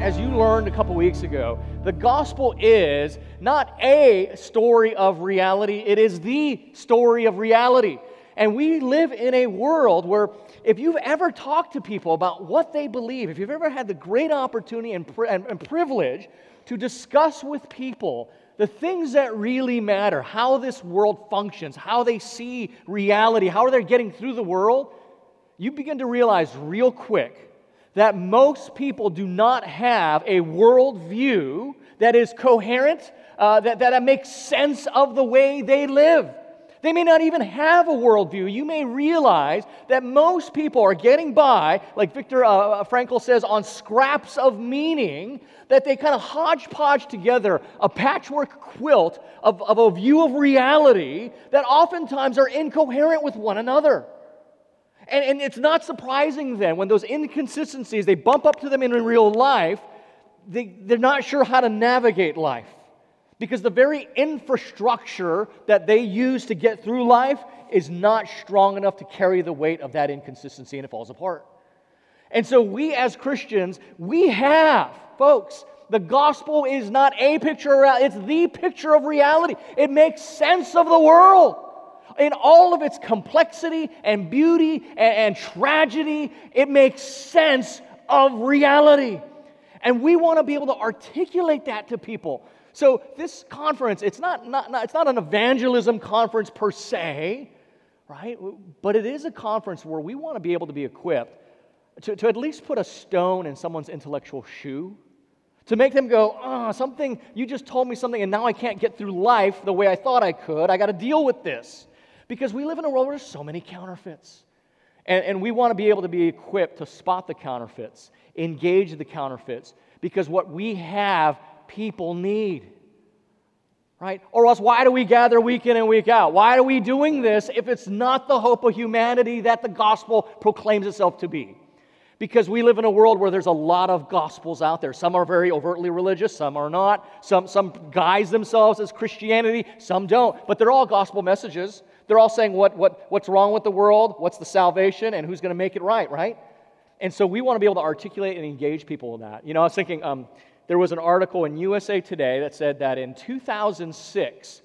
as you learned a couple weeks ago, the gospel is not a story of reality, it is the story of reality. And we live in a world where if you've ever talked to people about what they believe, if you've ever had the great opportunity and, and, and privilege to discuss with people the things that really matter, how this world functions, how they see reality, how they're getting through the world, you begin to realize real quick that most people do not have a worldview that is coherent, uh, that, that makes sense of the way they live. They may not even have a worldview. You may realize that most people are getting by, like Viktor uh, uh Frankl says, on scraps of meaning, that they kind of hodgepodge together a patchwork quilt of, of a view of reality that oftentimes are incoherent with one another. And, and it's not surprising then when those inconsistencies, they bump up to them in real life, they, they're not sure how to navigate life. Because the very infrastructure that they use to get through life is not strong enough to carry the weight of that inconsistency and it falls apart. And so we as Christians, we have, folks, the gospel is not a picture, it's the picture of reality. It makes sense of the world in all of its complexity and beauty and, and tragedy, it makes sense of reality. And we want to be able to articulate that to people. So this conference, it's not, not, not, it's not an evangelism conference per se, right? But it is a conference where we want to be able to be equipped to, to at least put a stone in someone's intellectual shoe. To make them go, oh, something, you just told me something, and now I can't get through life the way I thought I could. I got to deal with this. Because we live in a world where there's so many counterfeits. And, and we want to be able to be equipped to spot the counterfeits, engage the counterfeits, because what we have, people need. Right? Or else, why do we gather week in and week out? Why are we doing this if it's not the hope of humanity that the gospel proclaims itself to be? because we live in a world where there's a lot of gospels out there. Some are very overtly religious, some are not. Some, some guise themselves as Christianity, some don't. But they're all gospel messages. They're all saying what, what, what's wrong with the world, what's the salvation, and who's going to make it right, right? And so we want to be able to articulate and engage people in that. You know, I was thinking um, there was an article in USA Today that said that in 2006,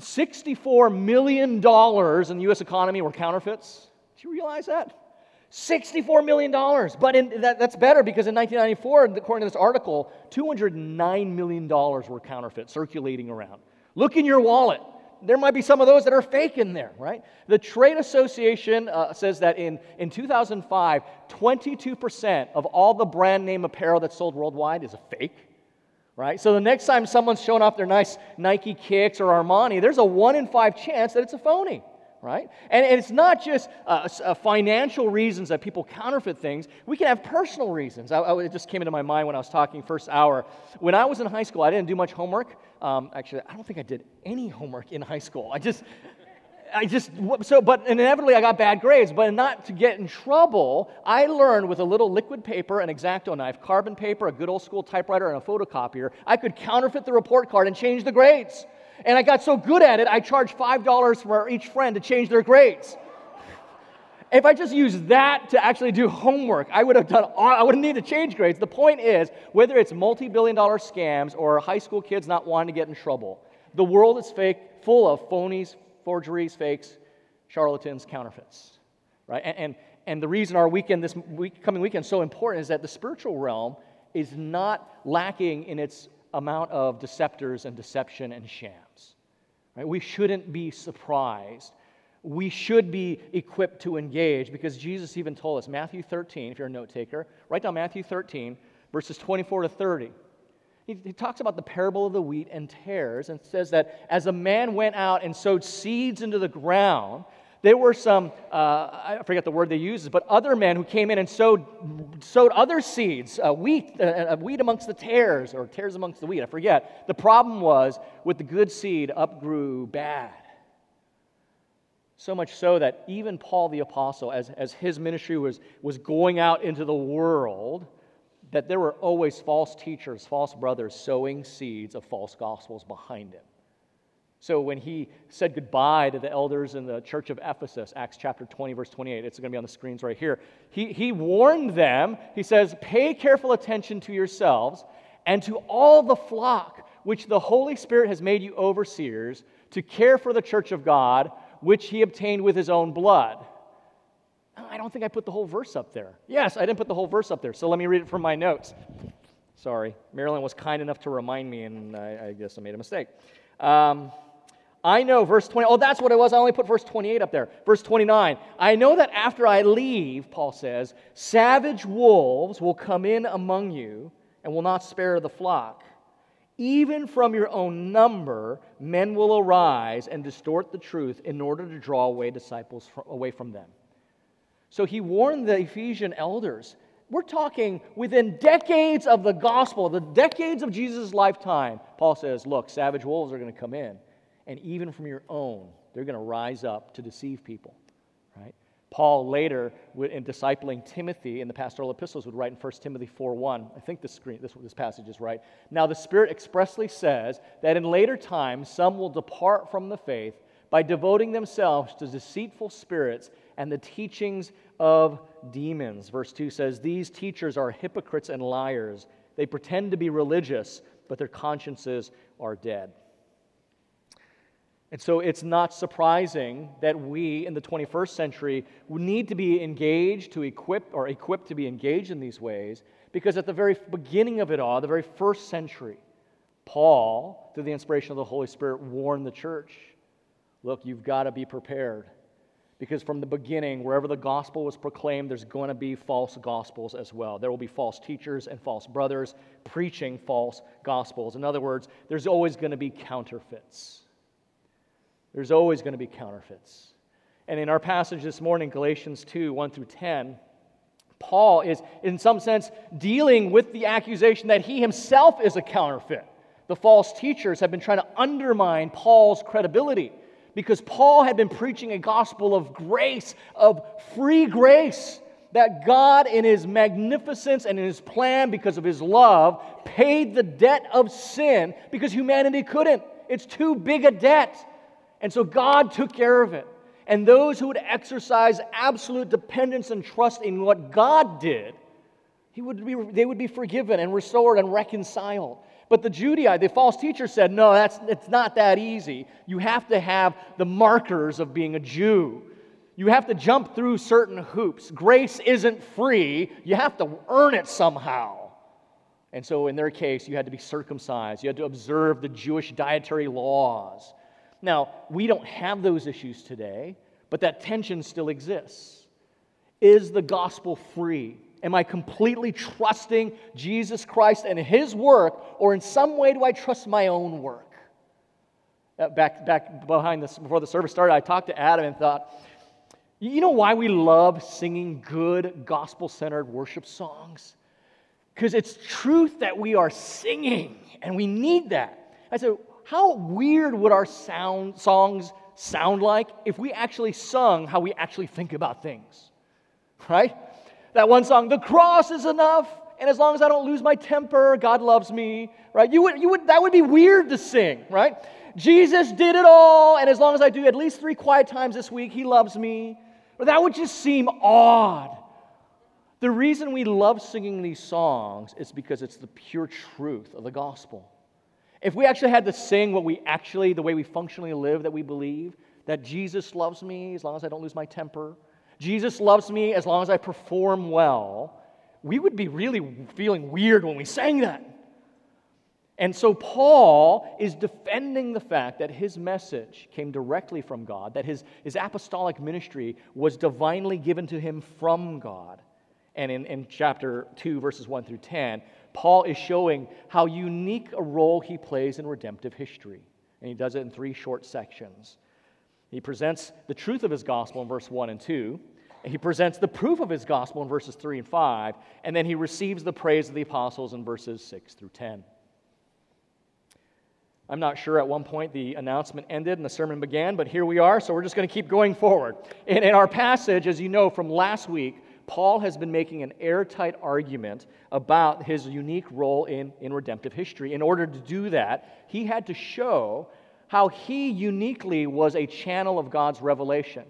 $64 million in the U.S. economy were counterfeits. Do you realize that? $64 million. But in, that, that's better because in 1994, according to this article, $209 million were counterfeit circulating around. Look in your wallet there might be some of those that are fake in there, right? The Trade Association uh, says that in, in 2005, 22% of all the brand name apparel that's sold worldwide is a fake, right? So the next time someone's showing off their nice Nike kicks or Armani, there's a one in five chance that it's a phony right? And, and it's not just uh, uh, financial reasons that people counterfeit things. We can have personal reasons. I, I, it just came into my mind when I was talking first hour. When I was in high school, I didn't do much homework. Um, actually, I don't think I did any homework in high school. I just, I just, so, but inevitably I got bad grades. But not to get in trouble, I learned with a little liquid paper, an X-Acto knife, carbon paper, a good old school typewriter, and a photocopier, I could counterfeit the report card and change the grades. And I got so good at it, I charged $5 for each friend to change their grades. If I just used that to actually do homework, I would have done all, I wouldn't need to change grades. The point is, whether it's multi-billion dollar scams or high school kids not wanting to get in trouble, the world is fake, full of phonies, forgeries, fakes, charlatans, counterfeits. Right? And, and, and the reason our weekend, this week, coming weekend, is so important is that the spiritual realm is not lacking in its amount of deceptors and deception and shams. Right? We shouldn't be surprised. We should be equipped to engage because Jesus even told us, Matthew 13, if you're a note taker, write down Matthew 13, verses 24 to 30. He, talks about the parable of the wheat and tares and says that as a man went out and sowed seeds into the ground, there were some, uh, I forget the word they use, but other men who came in and sowed, sowed other seeds, uh, wheat, uh, uh, wheat amongst the tares, or tares amongst the wheat, I forget. The problem was with the good seed upgrew bad. So much so that even Paul the Apostle, as, as his ministry was, was going out into the world, that there were always false teachers, false brothers sowing seeds of false gospels behind him. So when he said goodbye to the elders in the church of Ephesus, Acts chapter 20, verse 28, it's going to be on the screens right here. He, he warned them, he says, Pay careful attention to yourselves and to all the flock which the Holy Spirit has made you overseers to care for the church of God, which he obtained with his own blood. I don't think I put the whole verse up there. Yes, I didn't put the whole verse up there. So let me read it from my notes. Sorry. Marilyn was kind enough to remind me, and I, I guess I made a mistake. Um, I know, verse 20, oh, that's what it was. I only put verse 28 up there. Verse 29. I know that after I leave, Paul says, savage wolves will come in among you and will not spare the flock. Even from your own number, men will arise and distort the truth in order to draw away disciples away from them. So he warned the Ephesian elders. We're talking within decades of the gospel, the decades of Jesus' lifetime. Paul says, Look, savage wolves are going to come in and even from your own, they're going to rise up to deceive people? Paul later, in discipling Timothy in the pastoral epistles, would write in 1 Timothy 4.1, I think this, screen, this, this passage is right. Now the Spirit expressly says that in later times some will depart from the faith by devoting themselves to deceitful spirits and the teachings of demons. Verse 2 says, These teachers are hypocrites and liars. They pretend to be religious, but their consciences are dead. And so it's not surprising that we in the 21st century need to be engaged to equip or equipped to be engaged in these ways because at the very beginning of it all, the very first century, Paul, through the inspiration of the Holy Spirit, warned the church look, you've got to be prepared. Because from the beginning, wherever the gospel was proclaimed, there's going to be false gospels as well. There will be false teachers and false brothers preaching false gospels. In other words, there's always going to be counterfeits. There's always going to be counterfeits. And in our passage this morning, Galatians 2 1 through 10, Paul is, in some sense, dealing with the accusation that he himself is a counterfeit. The false teachers have been trying to undermine Paul's credibility because Paul had been preaching a gospel of grace, of free grace, that God, in his magnificence and in his plan, because of his love, paid the debt of sin because humanity couldn't. It's too big a debt. And so God took care of it. And those who would exercise absolute dependence and trust in what God did, he would be, they would be forgiven and restored and reconciled. But the Judaite, the false teacher said, no, that's, it's not that easy. You have to have the markers of being a Jew. You have to jump through certain hoops. Grace isn't free, you have to earn it somehow. And so, in their case, you had to be circumcised, you had to observe the Jewish dietary laws. Now, we don't have those issues today, but that tension still exists. Is the gospel free? Am I completely trusting Jesus Christ and his work, or in some way do I trust my own work? Uh, back, back behind this, before the service started, I talked to Adam and thought, you know why we love singing good gospel centered worship songs? Because it's truth that we are singing, and we need that. I said, how weird would our sound, songs sound like if we actually sung how we actually think about things? Right? That one song, The cross is enough, and as long as I don't lose my temper, God loves me, right? You would, you would, that would be weird to sing, right? Jesus did it all, and as long as I do at least three quiet times this week, He loves me. But that would just seem odd. The reason we love singing these songs is because it's the pure truth of the gospel. If we actually had to sing what we actually, the way we functionally live, that we believe, that Jesus loves me as long as I don't lose my temper, Jesus loves me as long as I perform well, we would be really feeling weird when we sang that. And so Paul is defending the fact that his message came directly from God, that his, his apostolic ministry was divinely given to him from God. And in, in chapter 2, verses 1 through 10, Paul is showing how unique a role he plays in redemptive history. And he does it in three short sections. He presents the truth of his gospel in verse 1 and 2. And he presents the proof of his gospel in verses 3 and 5. And then he receives the praise of the apostles in verses 6 through 10. I'm not sure at one point the announcement ended and the sermon began, but here we are, so we're just going to keep going forward. And in our passage, as you know from last week, Paul has been making an airtight argument about his unique role in, in redemptive history. In order to do that, he had to show how he uniquely was a channel of God's revelation.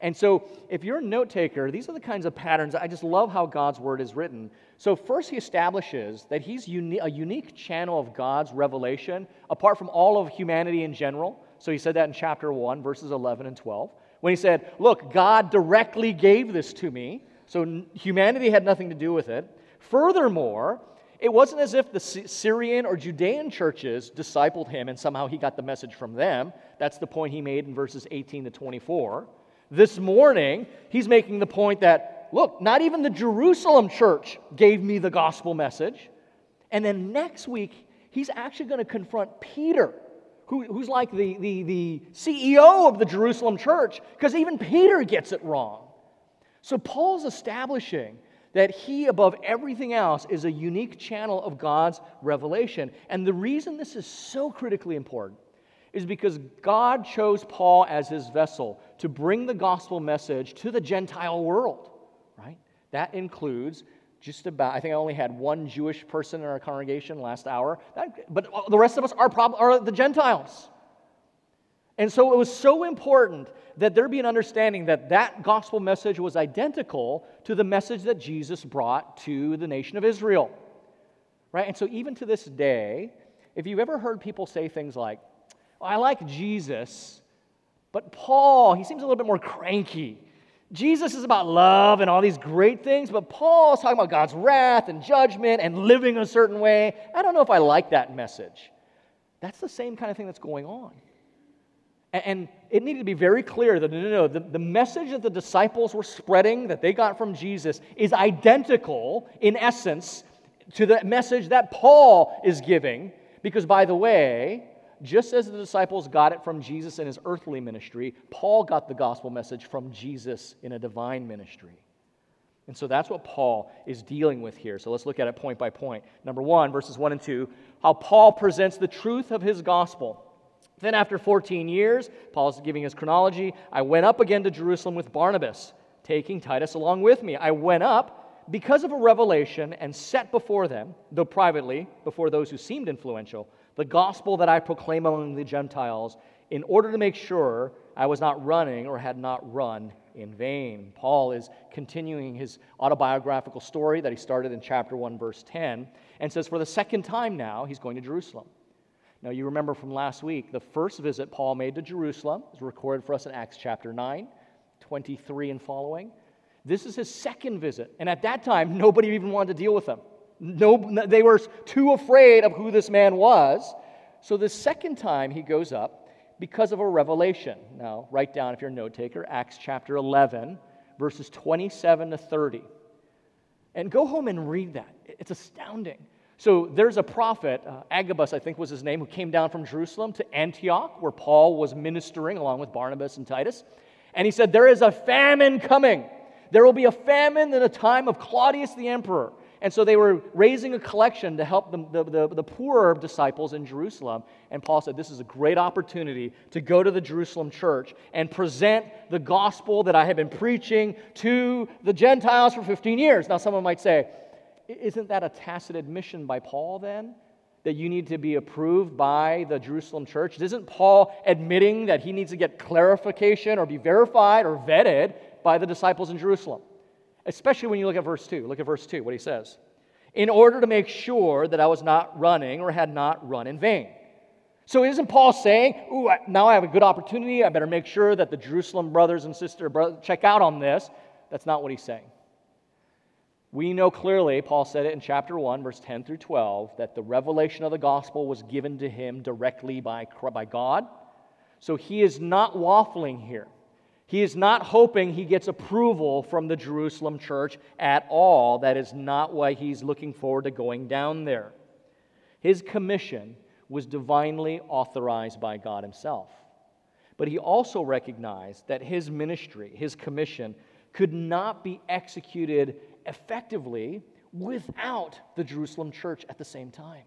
And so, if you're a note taker, these are the kinds of patterns. I just love how God's word is written. So, first, he establishes that he's uni- a unique channel of God's revelation apart from all of humanity in general. So, he said that in chapter 1, verses 11 and 12, when he said, Look, God directly gave this to me. So, humanity had nothing to do with it. Furthermore, it wasn't as if the Syrian or Judean churches discipled him and somehow he got the message from them. That's the point he made in verses 18 to 24. This morning, he's making the point that, look, not even the Jerusalem church gave me the gospel message. And then next week, he's actually going to confront Peter, who, who's like the, the, the CEO of the Jerusalem church, because even Peter gets it wrong. So Paul's establishing that he, above everything else, is a unique channel of God's revelation. And the reason this is so critically important is because God chose Paul as his vessel to bring the gospel message to the Gentile world, right? That includes just about, I think I only had one Jewish person in our congregation last hour, that, but the rest of us are, prob- are the Gentiles. And so it was so important that there be an understanding that that gospel message was identical to the message that Jesus brought to the nation of Israel. Right? And so even to this day, if you've ever heard people say things like, oh, I like Jesus, but Paul, he seems a little bit more cranky. Jesus is about love and all these great things, but Paul's talking about God's wrath and judgment and living a certain way. I don't know if I like that message. That's the same kind of thing that's going on. And it needed to be very clear that no, no, no, the, the message that the disciples were spreading that they got from Jesus is identical, in essence, to the message that Paul is giving. Because, by the way, just as the disciples got it from Jesus in his earthly ministry, Paul got the gospel message from Jesus in a divine ministry. And so that's what Paul is dealing with here. So let's look at it point by point. Number one, verses one and two, how Paul presents the truth of his gospel. Then, after 14 years, Paul's giving his chronology, I went up again to Jerusalem with Barnabas, taking Titus along with me. I went up because of a revelation and set before them, though privately, before those who seemed influential, the gospel that I proclaim among the Gentiles, in order to make sure I was not running or had not run in vain. Paul is continuing his autobiographical story that he started in chapter 1, verse 10, and says, For the second time now, he's going to Jerusalem. Now, you remember from last week, the first visit Paul made to Jerusalem is recorded for us in Acts chapter 9, 23 and following. This is his second visit. And at that time, nobody even wanted to deal with him. No, they were too afraid of who this man was. So the second time he goes up because of a revelation. Now, write down if you're a note taker, Acts chapter 11, verses 27 to 30. And go home and read that. It's astounding. So there's a prophet, uh, Agabus, I think was his name, who came down from Jerusalem to Antioch, where Paul was ministering along with Barnabas and Titus. And he said, There is a famine coming. There will be a famine in the time of Claudius the emperor. And so they were raising a collection to help the, the, the, the poorer disciples in Jerusalem. And Paul said, This is a great opportunity to go to the Jerusalem church and present the gospel that I have been preaching to the Gentiles for 15 years. Now, someone might say, isn't that a tacit admission by Paul then? That you need to be approved by the Jerusalem church? Isn't Paul admitting that he needs to get clarification or be verified or vetted by the disciples in Jerusalem? Especially when you look at verse 2. Look at verse 2, what he says. In order to make sure that I was not running or had not run in vain. So isn't Paul saying, Ooh, now I have a good opportunity. I better make sure that the Jerusalem brothers and sisters check out on this. That's not what he's saying. We know clearly, Paul said it in chapter 1, verse 10 through 12, that the revelation of the gospel was given to him directly by, by God. So he is not waffling here. He is not hoping he gets approval from the Jerusalem church at all. That is not why he's looking forward to going down there. His commission was divinely authorized by God himself. But he also recognized that his ministry, his commission, could not be executed effectively without the Jerusalem church at the same time.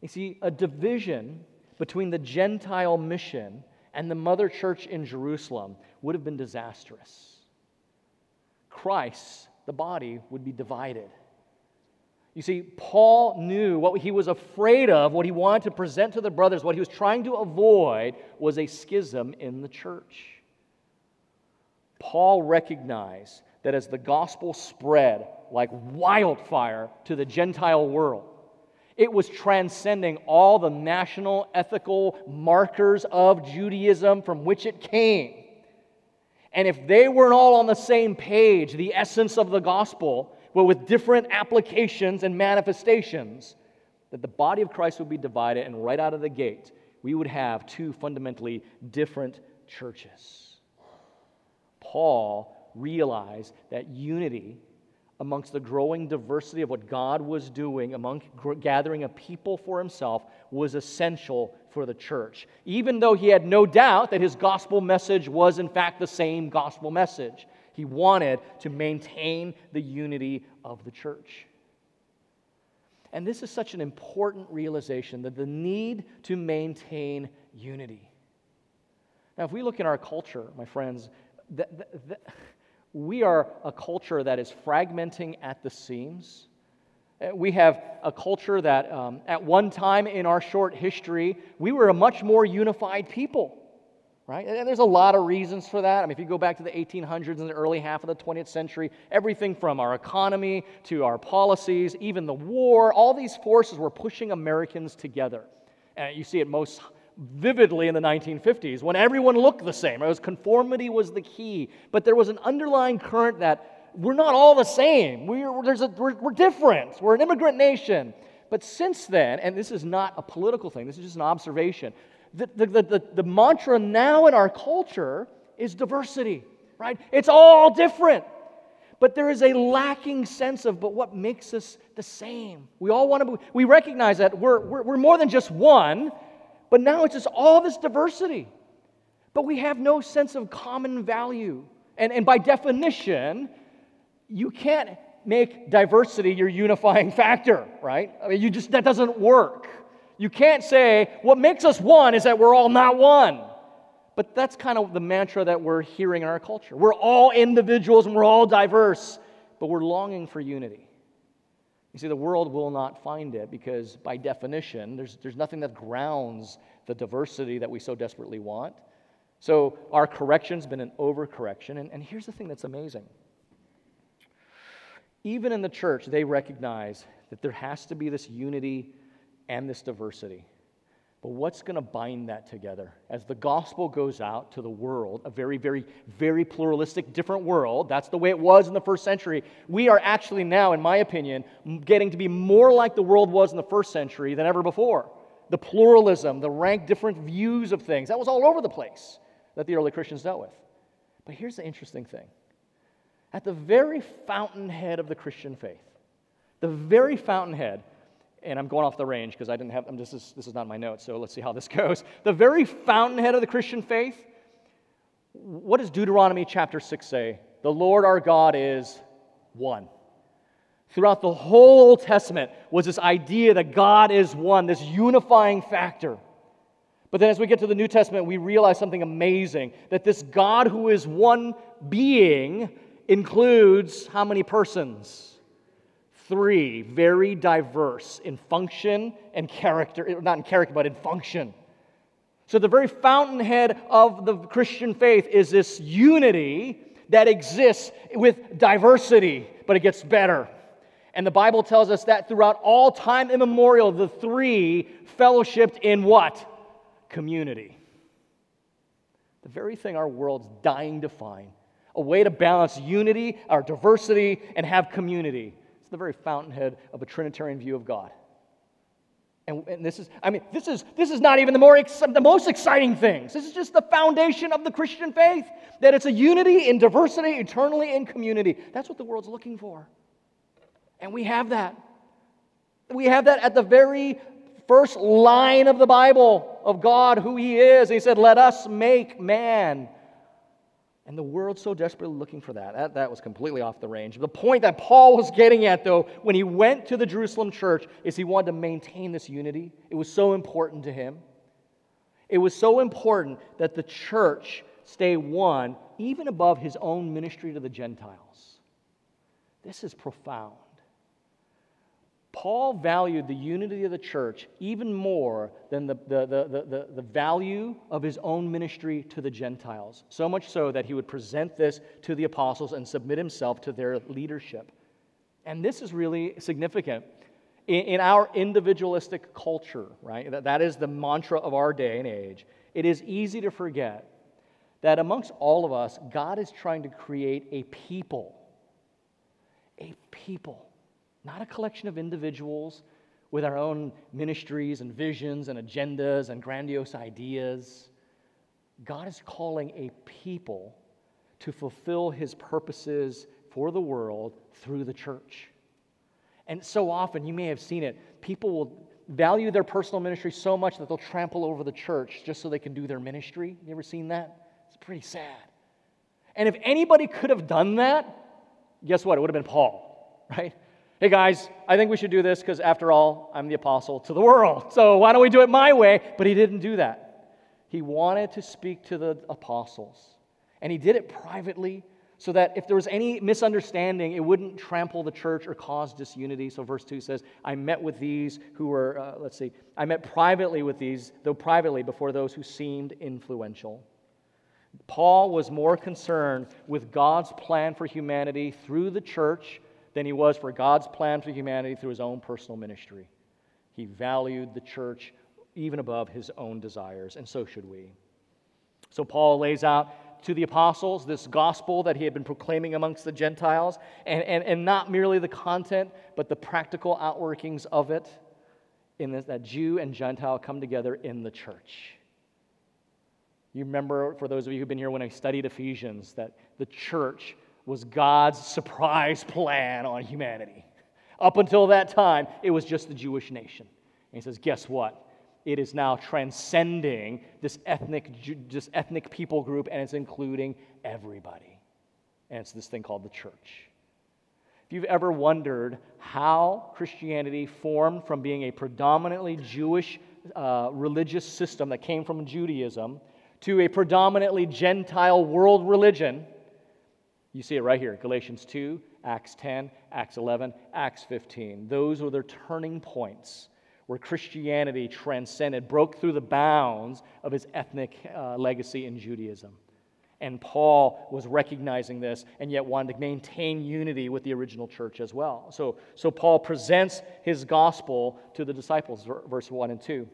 You see, a division between the Gentile mission and the mother church in Jerusalem would have been disastrous. Christ, the body, would be divided. You see, Paul knew what he was afraid of, what he wanted to present to the brothers, what he was trying to avoid was a schism in the church. Paul recognized that as the gospel spread like wildfire to the Gentile world, it was transcending all the national ethical markers of Judaism from which it came. And if they weren't all on the same page, the essence of the gospel, but with different applications and manifestations, that the body of Christ would be divided, and right out of the gate, we would have two fundamentally different churches. Paul realized that unity amongst the growing diversity of what God was doing among gathering a people for himself was essential for the church, even though he had no doubt that his gospel message was, in fact, the same gospel message. He wanted to maintain the unity of the church. And this is such an important realization that the need to maintain unity. Now, if we look in our culture, my friends, th- th- th- we are a culture that is fragmenting at the seams. Uh, we have a culture that, um, at one time in our short history, we were a much more unified people right? And there's a lot of reasons for that. I mean, if you go back to the 1800s and the early half of the 20th century, everything from our economy to our policies, even the war, all these forces were pushing Americans together. And you see it most vividly in the 1950s when everyone looked the same. It was conformity was the key, but there was an underlying current that we're not all the same. We're, there's a, we're, we're different. We're an immigrant nation. But since then, and this is not a political thing, this is just an observation, the, the, the, the, mantra now in our culture is diversity, right? It's all different. But there is a lacking sense of, but what makes us the same? We all want to, be, we recognize that we're, we're, we're more than just one, but now it's just all this diversity. But we have no sense of common value. And, and by definition, you can't make diversity your unifying factor, right? I mean, you just, that doesn't work. You can't say, what makes us one is that we're all not one. But that's kind of the mantra that we're hearing in our culture. We're all individuals and we're all diverse, but we're longing for unity. You see, the world will not find it because, by definition, there's, there's nothing that grounds the diversity that we so desperately want. So, our correction's been an overcorrection. And, and here's the thing that's amazing. Even in the church, they recognize that there has to be this unity and this diversity. But what's going to bind that together? As the gospel goes out to the world, a very, very, very pluralistic, different world, that's the way it was in the first century. We are actually now, in my opinion, getting to be more like the world was in the first century than ever before. The pluralism, the rank different views of things, that was all over the place that the early Christians dealt with. But here's the interesting thing at the very fountainhead of the Christian faith, the very fountainhead, and I'm going off the range because I didn't have, this is, this is not my notes, so let's see how this goes. The very fountainhead of the Christian faith, what does Deuteronomy chapter 6 say? The Lord our God is one. Throughout the whole Old Testament was this idea that God is one, this unifying factor. But then as we get to the New Testament, we realize something amazing that this God who is one being includes how many persons? Three, very diverse in function and character, eh, not in character, but in function. So, the very fountainhead of the Christian faith is this unity that exists with diversity, but it gets better. And the Bible tells us that throughout all time immemorial, the three fellowshipped in what? Community. The very thing our world's dying to find a way to balance unity, our diversity, and have community. It's the very fountainhead of a Trinitarian view of God. And, and, this is, I mean, this is, this is not even the, more ex- the most exciting things. This is just the foundation of the Christian faith that it's a unity in diversity, eternally in community. That's what the world's looking for. And we have that. We have that at the very first line of the Bible of God, who He is. He said, Let us make man and the world's so desperately looking for that. that. That was completely off the range. The point that Paul was getting at, though, when he went to the Jerusalem church, is he wanted to maintain this unity. It was so important to him. It was so important that the church stay one, even above his own ministry to the Gentiles. This is profound. Paul valued the unity of the church even more than the, the, the, the, the value of his own ministry to the Gentiles. So much so that he would present this to the apostles and submit himself to their leadership. And this is really significant in, in our individualistic culture, right? That, that is the mantra of our day and age. It is easy to forget that amongst all of us, God is trying to create a people. A people not a collection of individuals with our own ministries and visions and agendas and grandiose ideas. God is calling a people to fulfill his purposes for the world through the church. And so often, you may have seen it, people will value their personal ministry so much that they'll trample over the church just so they can do their ministry. You ever seen that? It's pretty sad. And if anybody could have done that, guess what? It would have been Paul, right? Hey guys, I think we should do this because after all, I'm the apostle to the world. So why don't we do it my way? But he didn't do that. He wanted to speak to the apostles. And he did it privately so that if there was any misunderstanding, it wouldn't trample the church or cause disunity. So verse 2 says, I met with these who were, uh, let's see, I met privately with these, though privately, before those who seemed influential. Paul was more concerned with God's plan for humanity through the church than he was for God's plan for humanity through his own personal ministry. He valued the church even above his own desires, and so should we. So Paul lays out to the apostles this gospel that he had been proclaiming amongst the Gentiles, and, and, and not merely the content, but the practical outworkings of it, in this, that Jew and Gentile come together in the church. You remember, for those of you who've been here when I studied Ephesians, that the church was God's surprise plan on humanity. Up until that time, it was just the Jewish nation. And he says, guess what? It is now transcending this ethnic, this ethnic people group, and it's including everybody. And it's this thing called the church. If you've ever wondered how Christianity formed from being a predominantly Jewish uh, religious system that came from Judaism to a predominantly Gentile world religion, you see it right here Galatians 2, Acts 10, Acts 11, Acts 15. Those were their turning points where Christianity transcended, broke through the bounds of its ethnic uh, legacy in Judaism. And Paul was recognizing this and yet wanted to maintain unity with the original church as well. So, so Paul presents his gospel to the disciples, verse 1 and 2.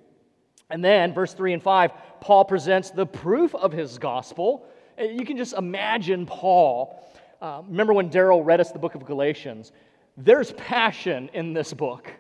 And then, verse 3 and 5, Paul presents the proof of his gospel you can just imagine Paul. Uh, remember when Daryl read us the book of Galatians? There's passion in this book.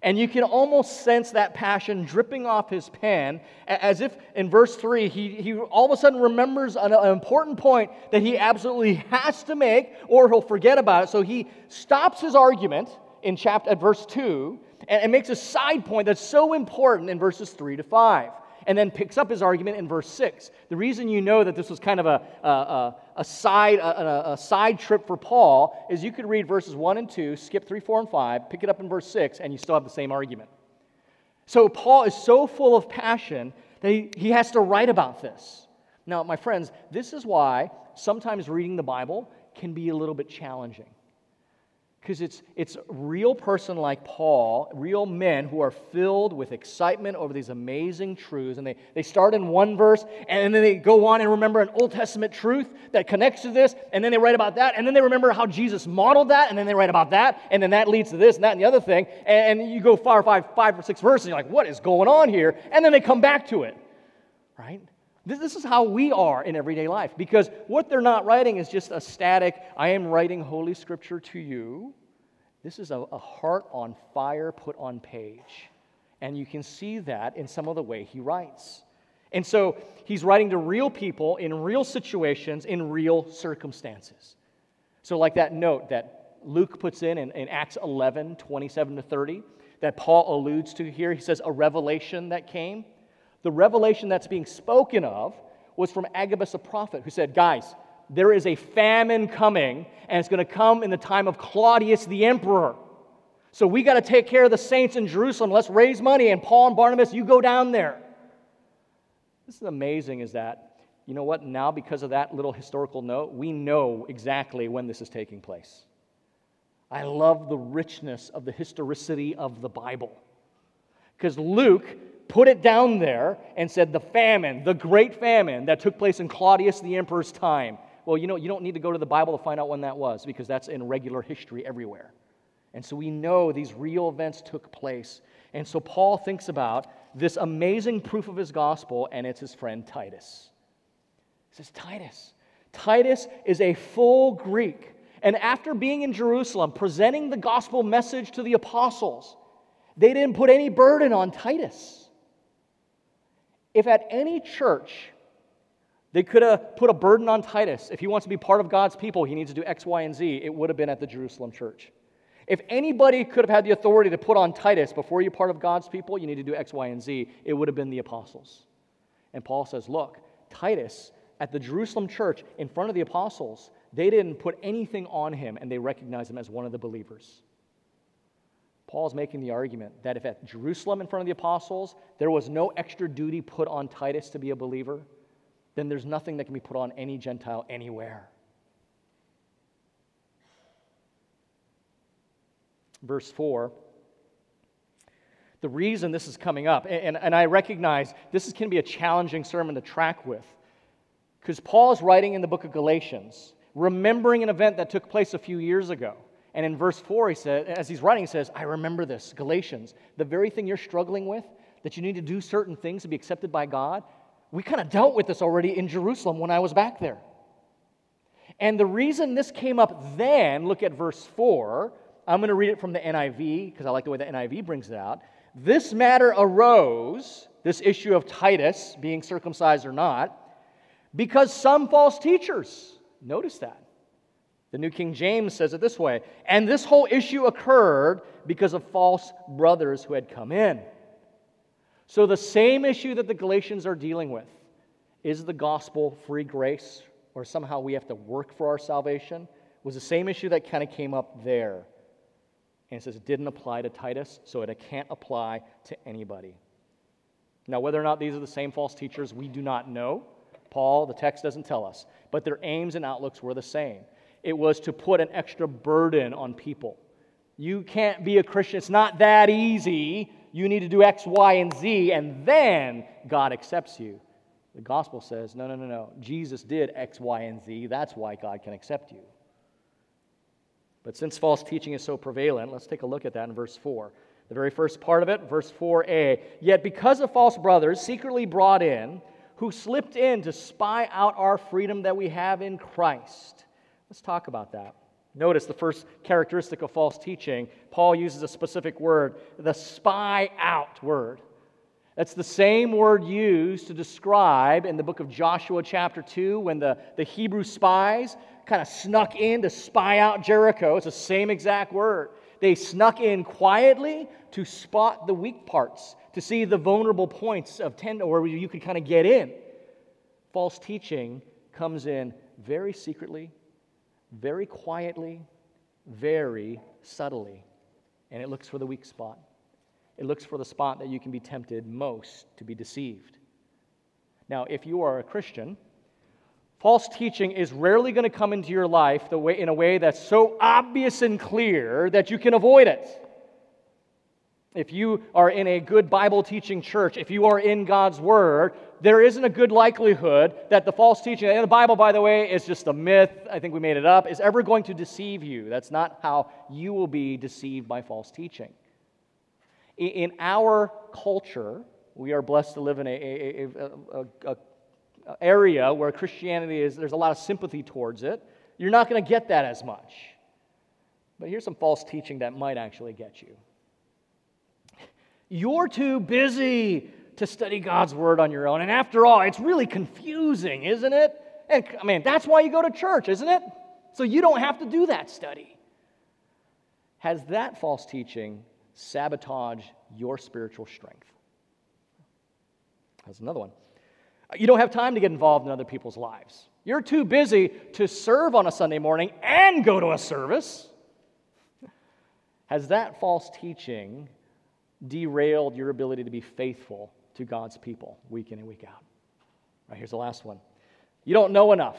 And you can almost sense that passion dripping off his pen, as if in verse 3, he, he all of a sudden remembers an, an, important point that he absolutely has to make, or he'll forget about it. So he stops his argument in chapter, at verse 2 and, and makes a side point that's so important in verses 3 to 5 and then picks up his argument in verse 6. The reason you know that this was kind of a, a, a side, a, a, side trip for Paul is you could read verses 1 and 2, skip 3, 4, and 5, pick it up in verse 6, and you still have the same argument. So Paul is so full of passion that he, he has to write about this. Now, my friends, this is why sometimes reading the Bible can be a little bit challenging because it's, it's real person like Paul, real men who are filled with excitement over these amazing truths. And they, they start in one verse, and then they go on and remember an Old Testament truth that connects to this, and then they write about that, and then they remember how Jesus modeled that, and then they write about that, and then that leads to this and that and the other thing. And, and you go far, five, five or six verses, and you're like, what is going on here? And then they come back to it, right? This is how we are in everyday life because what they're not writing is just a static, I am writing Holy Scripture to you. This is a, a heart on fire put on page. And you can see that in some of the way he writes. And so he's writing to real people in real situations, in real circumstances. So, like that note that Luke puts in, in in, Acts 11 27 to 30, that Paul alludes to here, he says, a revelation that came. The revelation that's being spoken of was from Agabus, a prophet, who said, Guys, there is a famine coming, and it's going to come in the time of Claudius the emperor. So we got to take care of the saints in Jerusalem. Let's raise money. And Paul and Barnabas, you go down there. This is amazing, is that, you know what? Now, because of that little historical note, we know exactly when this is taking place. I love the richness of the historicity of the Bible. Because Luke put it down there and said the famine, the great famine that took place in Claudius the emperor's time. Well, you know, you don't need to go to the Bible to find out when that was because that's in regular history everywhere. And so we know these real events took place. And so Paul thinks about this amazing proof of his gospel, and it's his friend Titus. He says, Titus. Titus is a full Greek. And after being in Jerusalem, presenting the gospel message to the apostles, they didn't put any burden on Titus. If at any church they could have put a burden on Titus, if he wants to be part of God's people, he needs to do X, Y, and Z, it would have been at the Jerusalem church. If anybody could have had the authority to put on Titus before you're part of God's people, you need to do X, Y, and Z, it would have been the apostles. And Paul says, Look, Titus at the Jerusalem church in front of the apostles, they didn't put anything on him and they recognized him as one of the believers. Paul's making the argument that if at Jerusalem in front of the apostles there was no extra duty put on Titus to be a believer, then there's nothing that can be put on any Gentile anywhere. verse 4. The reason this is coming up, and, and I recognize this is going to be a challenging sermon to track with, because Paul is writing in the book of Galatians, remembering an event that took place a few years ago. And in verse 4, he said, as he's writing, he says, I remember this, Galatians, the very thing you're struggling with, that you need to do certain things to be accepted by God. We kind of dealt with this already in Jerusalem when I was back there. And the reason this came up then, look at verse 4, I'm going to read it from the NIV because I like the way the NIV brings it out. This matter arose, this issue of Titus being circumcised or not, because some false teachers, notice that. The New King James says it this way and this whole issue occurred because of false brothers who had come in. So, the same issue that the Galatians are dealing with is the gospel free grace, or somehow we have to work for our salvation, was the same issue that kind of came up there. And it says it didn't apply to Titus, so it can't apply to anybody. Now, whether or not these are the same false teachers, we do not know. Paul, the text doesn't tell us. But their aims and outlooks were the same. It was to put an extra burden on people. You can't be a Christian. It's not that easy. You need to do X, Y, and Z, and then God accepts you. The gospel says, no, no, no, no. Jesus did X, Y, and Z. That's why God can accept you. But since false teaching is so prevalent, let's take a look at that in verse 4. The very first part of it, verse 4a. Yet because of false brothers secretly brought in, who slipped in to spy out our freedom that we have in Christ. Let's talk about that. Notice the first characteristic of false teaching. Paul uses a specific word, the spy out word. That's the same word used to describe in the book of Joshua, chapter 2, when the, the Hebrew spies kind of snuck in to spy out Jericho. It's the same exact word. They snuck in quietly to spot the weak parts, to see the vulnerable points of tend where you could kind of get in. False teaching comes in very secretly, very quietly, very subtly, and it looks for the weak spot. It looks for the spot that you can be tempted most to be deceived. Now, if you are a Christian, False teaching is rarely going to come into your life the way, in a way that's so obvious and clear that you can avoid it. If you are in a good Bible teaching church, if you are in God's Word, there isn't a good likelihood that the false teaching, and the Bible, by the way, is just a myth, I think we made it up, is ever going to deceive you. That's not how you will be deceived by false teaching. In our culture, we are blessed to live in a, a, a, a area where Christianity is, there's a lot of sympathy towards it, you're not going to get that as much. But here's some false teaching that might actually get you. You're too busy to study God's word on your own. And after all, it's really confusing, isn't it? And I mean, that's why you go to church, isn't it? So you don't have to do that study. Has that false teaching sabotaged your spiritual strength? That's another one. You don't have time to get involved in other people's lives. You're too busy to serve on a Sunday morning and go to a service. Has that false teaching derailed your ability to be faithful to God's people week in and week out? Right, here's the last one. You don't know enough.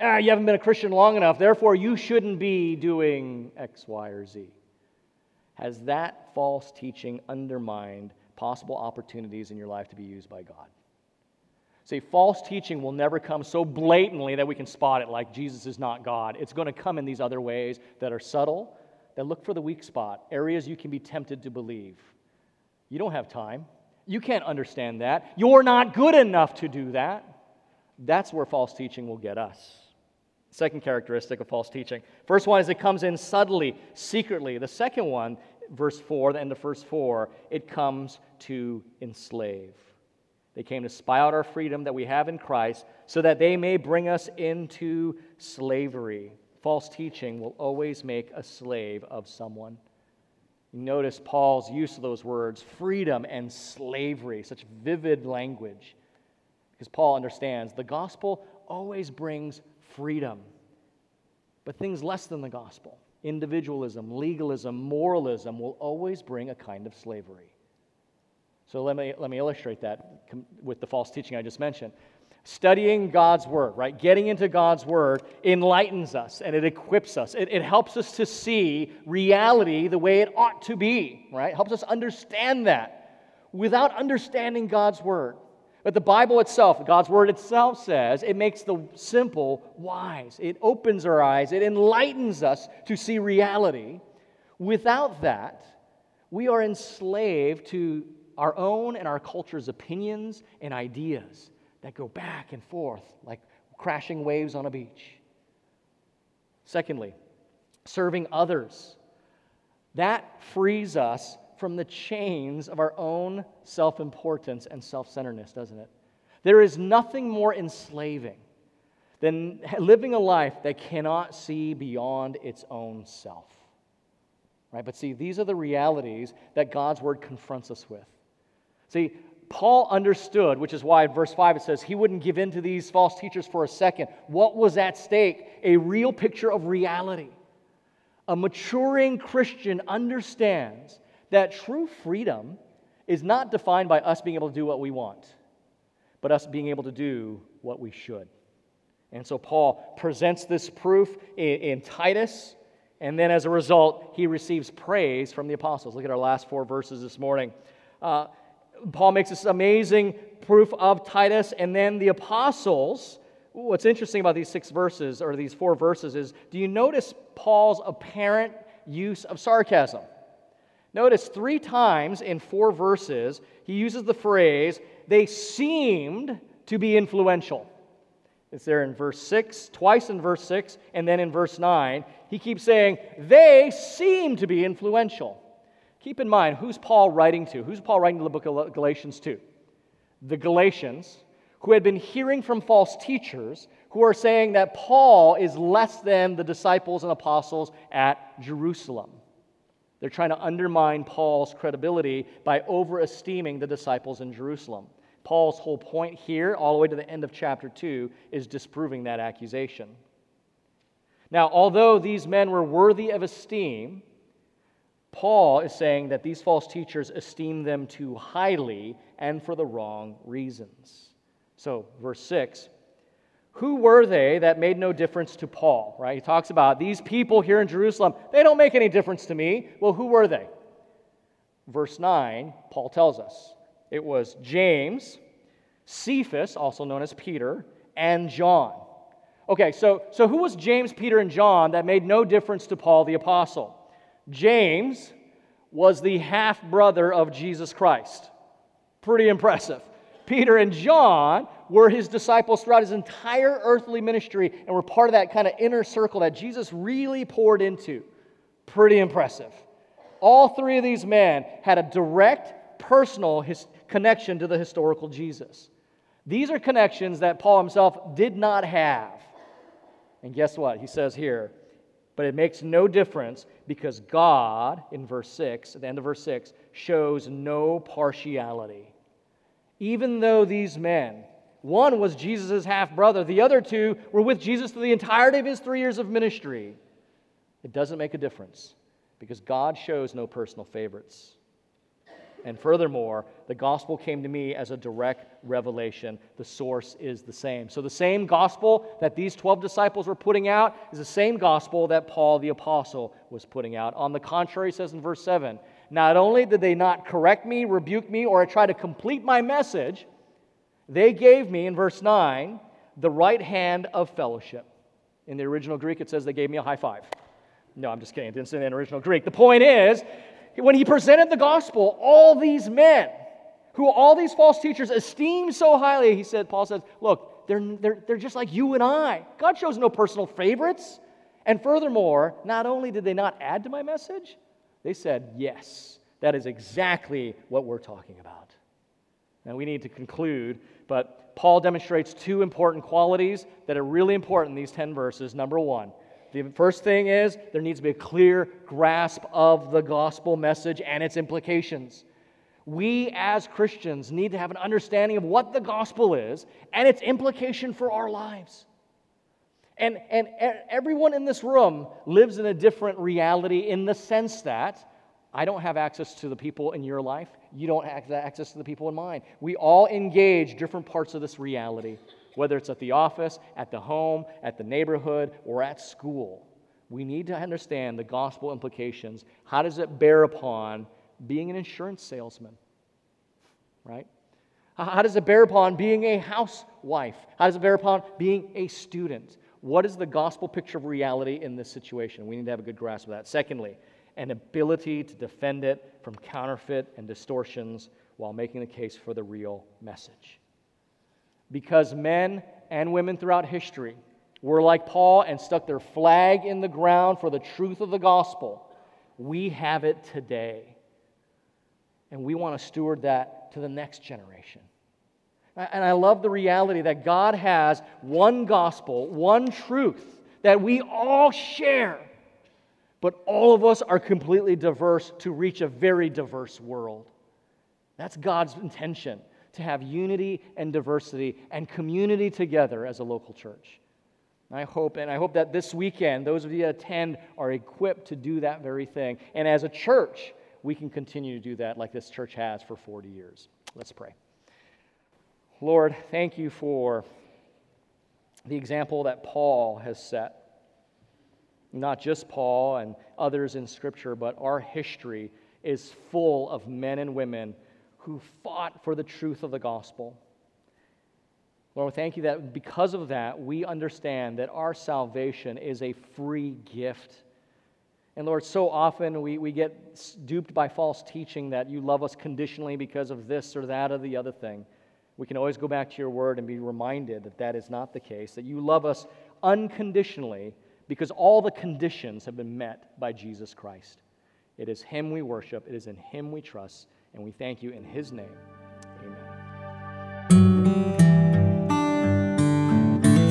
ah, you haven't been a Christian long enough, therefore you shouldn't be doing X, Y, or Z. Has that false teaching undermined possible opportunities in your life to be used by God? See, false teaching will never come so blatantly that we can spot it like Jesus is not God. It's going to come in these other ways that are subtle, that look for the weak spot, areas you can be tempted to believe. You don't have time. You can't understand that. You're not good enough to do that. That's where false teaching will get us. Second characteristic of false teaching. First one is it comes in subtly, secretly. The second one, verse 4, the end of verse 4, it comes to enslave. They came to spy out our freedom that we have in Christ so that they may bring us into slavery. False teaching will always make a slave of someone. Notice Paul's use of those words, freedom and slavery, such vivid language. Because Paul understands the gospel always brings freedom, but things less than the gospel, individualism, legalism, moralism, will always bring a kind of slavery. So let me, let me illustrate that with the false teaching I just mentioned. Studying God's Word, right? Getting into God's Word enlightens us and it equips us. It, it helps us to see reality the way it ought to be, right? Helps us understand that. Without understanding God's Word, but the Bible itself, God's Word itself says, it makes the simple wise. It opens our eyes, it enlightens us to see reality. Without that, we are enslaved to our own and our culture's opinions and ideas that go back and forth like crashing waves on a beach. Secondly, serving others. That frees us from the chains of our own self importance and self centeredness, doesn't it? There is nothing more enslaving than living a life that cannot see beyond its own self. Right? But see, these are the realities that God's word confronts us with. See, Paul understood, which is why in verse 5 it says he wouldn't give in to these false teachers for a second. What was at stake? A real picture of reality. A maturing Christian understands that true freedom is not defined by us being able to do what we want, but us being able to do what we should. And so Paul presents this proof in, in Titus, and then as a result, he receives praise from the apostles. Look at our last four verses this morning. Uh, Paul makes this amazing proof of Titus, and then the apostles. What's interesting about these six verses, or these four verses, is do you notice Paul's apparent use of sarcasm? Notice three times in four verses, he uses the phrase, they seemed to be influential. It's there in verse 6, twice in verse 6, and then in verse 9. He keeps saying, they seem to be influential. Keep in mind, who's Paul writing to? Who's Paul writing to the book of Galatians to? The Galatians, who had been hearing from false teachers who are saying that Paul is less than the disciples and apostles at Jerusalem. They're trying to undermine Paul's credibility by overesteeming the disciples in Jerusalem. Paul's whole point here, all the way to the end of chapter 2, is disproving that accusation. Now, although these men were worthy of esteem, Paul is saying that these false teachers esteem them too highly and for the wrong reasons. So, verse 6 Who were they that made no difference to Paul? Right? He talks about these people here in Jerusalem, they don't make any difference to me. Well, who were they? Verse 9, Paul tells us it was James, Cephas, also known as Peter, and John. Okay, so, so who was James, Peter, and John that made no difference to Paul the apostle? James was the half brother of Jesus Christ. Pretty impressive. Peter and John were his disciples throughout his entire earthly ministry and were part of that kind of inner circle that Jesus really poured into. Pretty impressive. All three of these men had a direct, personal his, connection to the historical Jesus. These are connections that Paul himself did not have. And guess what? He says here but it makes no difference because God, in verse 6, at the end of verse 6, shows no partiality. Even though these men, one was Jesus' half brother, the other two were with Jesus through the entirety of his three years of ministry, it doesn't make a difference because God shows no personal favorites. And furthermore, the gospel came to me as a direct revelation. The source is the same. So, the same gospel that these 12 disciples were putting out is the same gospel that Paul the apostle was putting out. On the contrary, says in verse 7 Not only did they not correct me, rebuke me, or try to complete my message, they gave me, in verse 9, the right hand of fellowship. In the original Greek, it says they gave me a high five. No, I'm just kidding. It didn't say that in original Greek. The point is, when he presented the gospel, all these men who all these false teachers esteemed so highly, he said, Paul says, look, they're, they're, they're just like you and I. God shows no personal favorites. And furthermore, not only did they not add to my message, they said, yes, that is exactly what we're talking about. Now we need to conclude, but Paul demonstrates two important qualities that are really important in these 10 verses. Number one, the first thing is there needs to be a clear grasp of the gospel message and its implications. We as Christians need to have an understanding of what the gospel is and its implication for our lives. And, and everyone in this room lives in a different reality in the sense that I don't have access to the people in your life. You don't have access to the people in mine. We all engage different parts of this reality whether it's at the office, at the home, at the neighborhood, or at school. We need to understand the gospel implications. How does it bear upon being an insurance salesman? Right? How does it bear upon being a housewife? How does it bear upon being a student? What is the gospel picture of reality in this situation? We need to have a good grasp of that. Secondly, an ability to defend it from counterfeit and distortions while making the case for the real message because men and women throughout history were like Paul and stuck their flag in the ground for the truth of the gospel. We have it today. And we want to steward that to the next generation. And I love the reality that God has one gospel, one truth that we all share, but all of us are completely diverse to reach a very diverse world. That's God's intention to have unity and diversity and community together as a local church. I hope, and I hope that this weekend, those of you that attend are equipped to do that very thing. And as a church, we can continue to do that like this church has for 40 years. Let's pray. Lord, thank you for the example that Paul has set. Not just Paul and others in Scripture, but our history is full of men and women who fought for the truth of the gospel. Lord, thank you that because of that, we understand that our salvation is a free gift. And Lord, so often we, we get duped by false teaching that you love us conditionally because of this or that or the other thing. We can always go back to your word and be reminded that that is not the case, that you love us unconditionally because all the conditions have been met by Jesus Christ. It is Him we worship, it is in Him we trust. And we thank you in his name. Amen.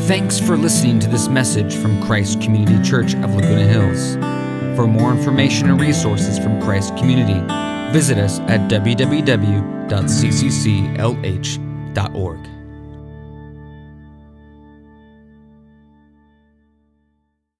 Thanks for listening to this message from Christ Community Church of Laguna Hills. For more information and resources from Christ Community, visit us at www.ccclh.org.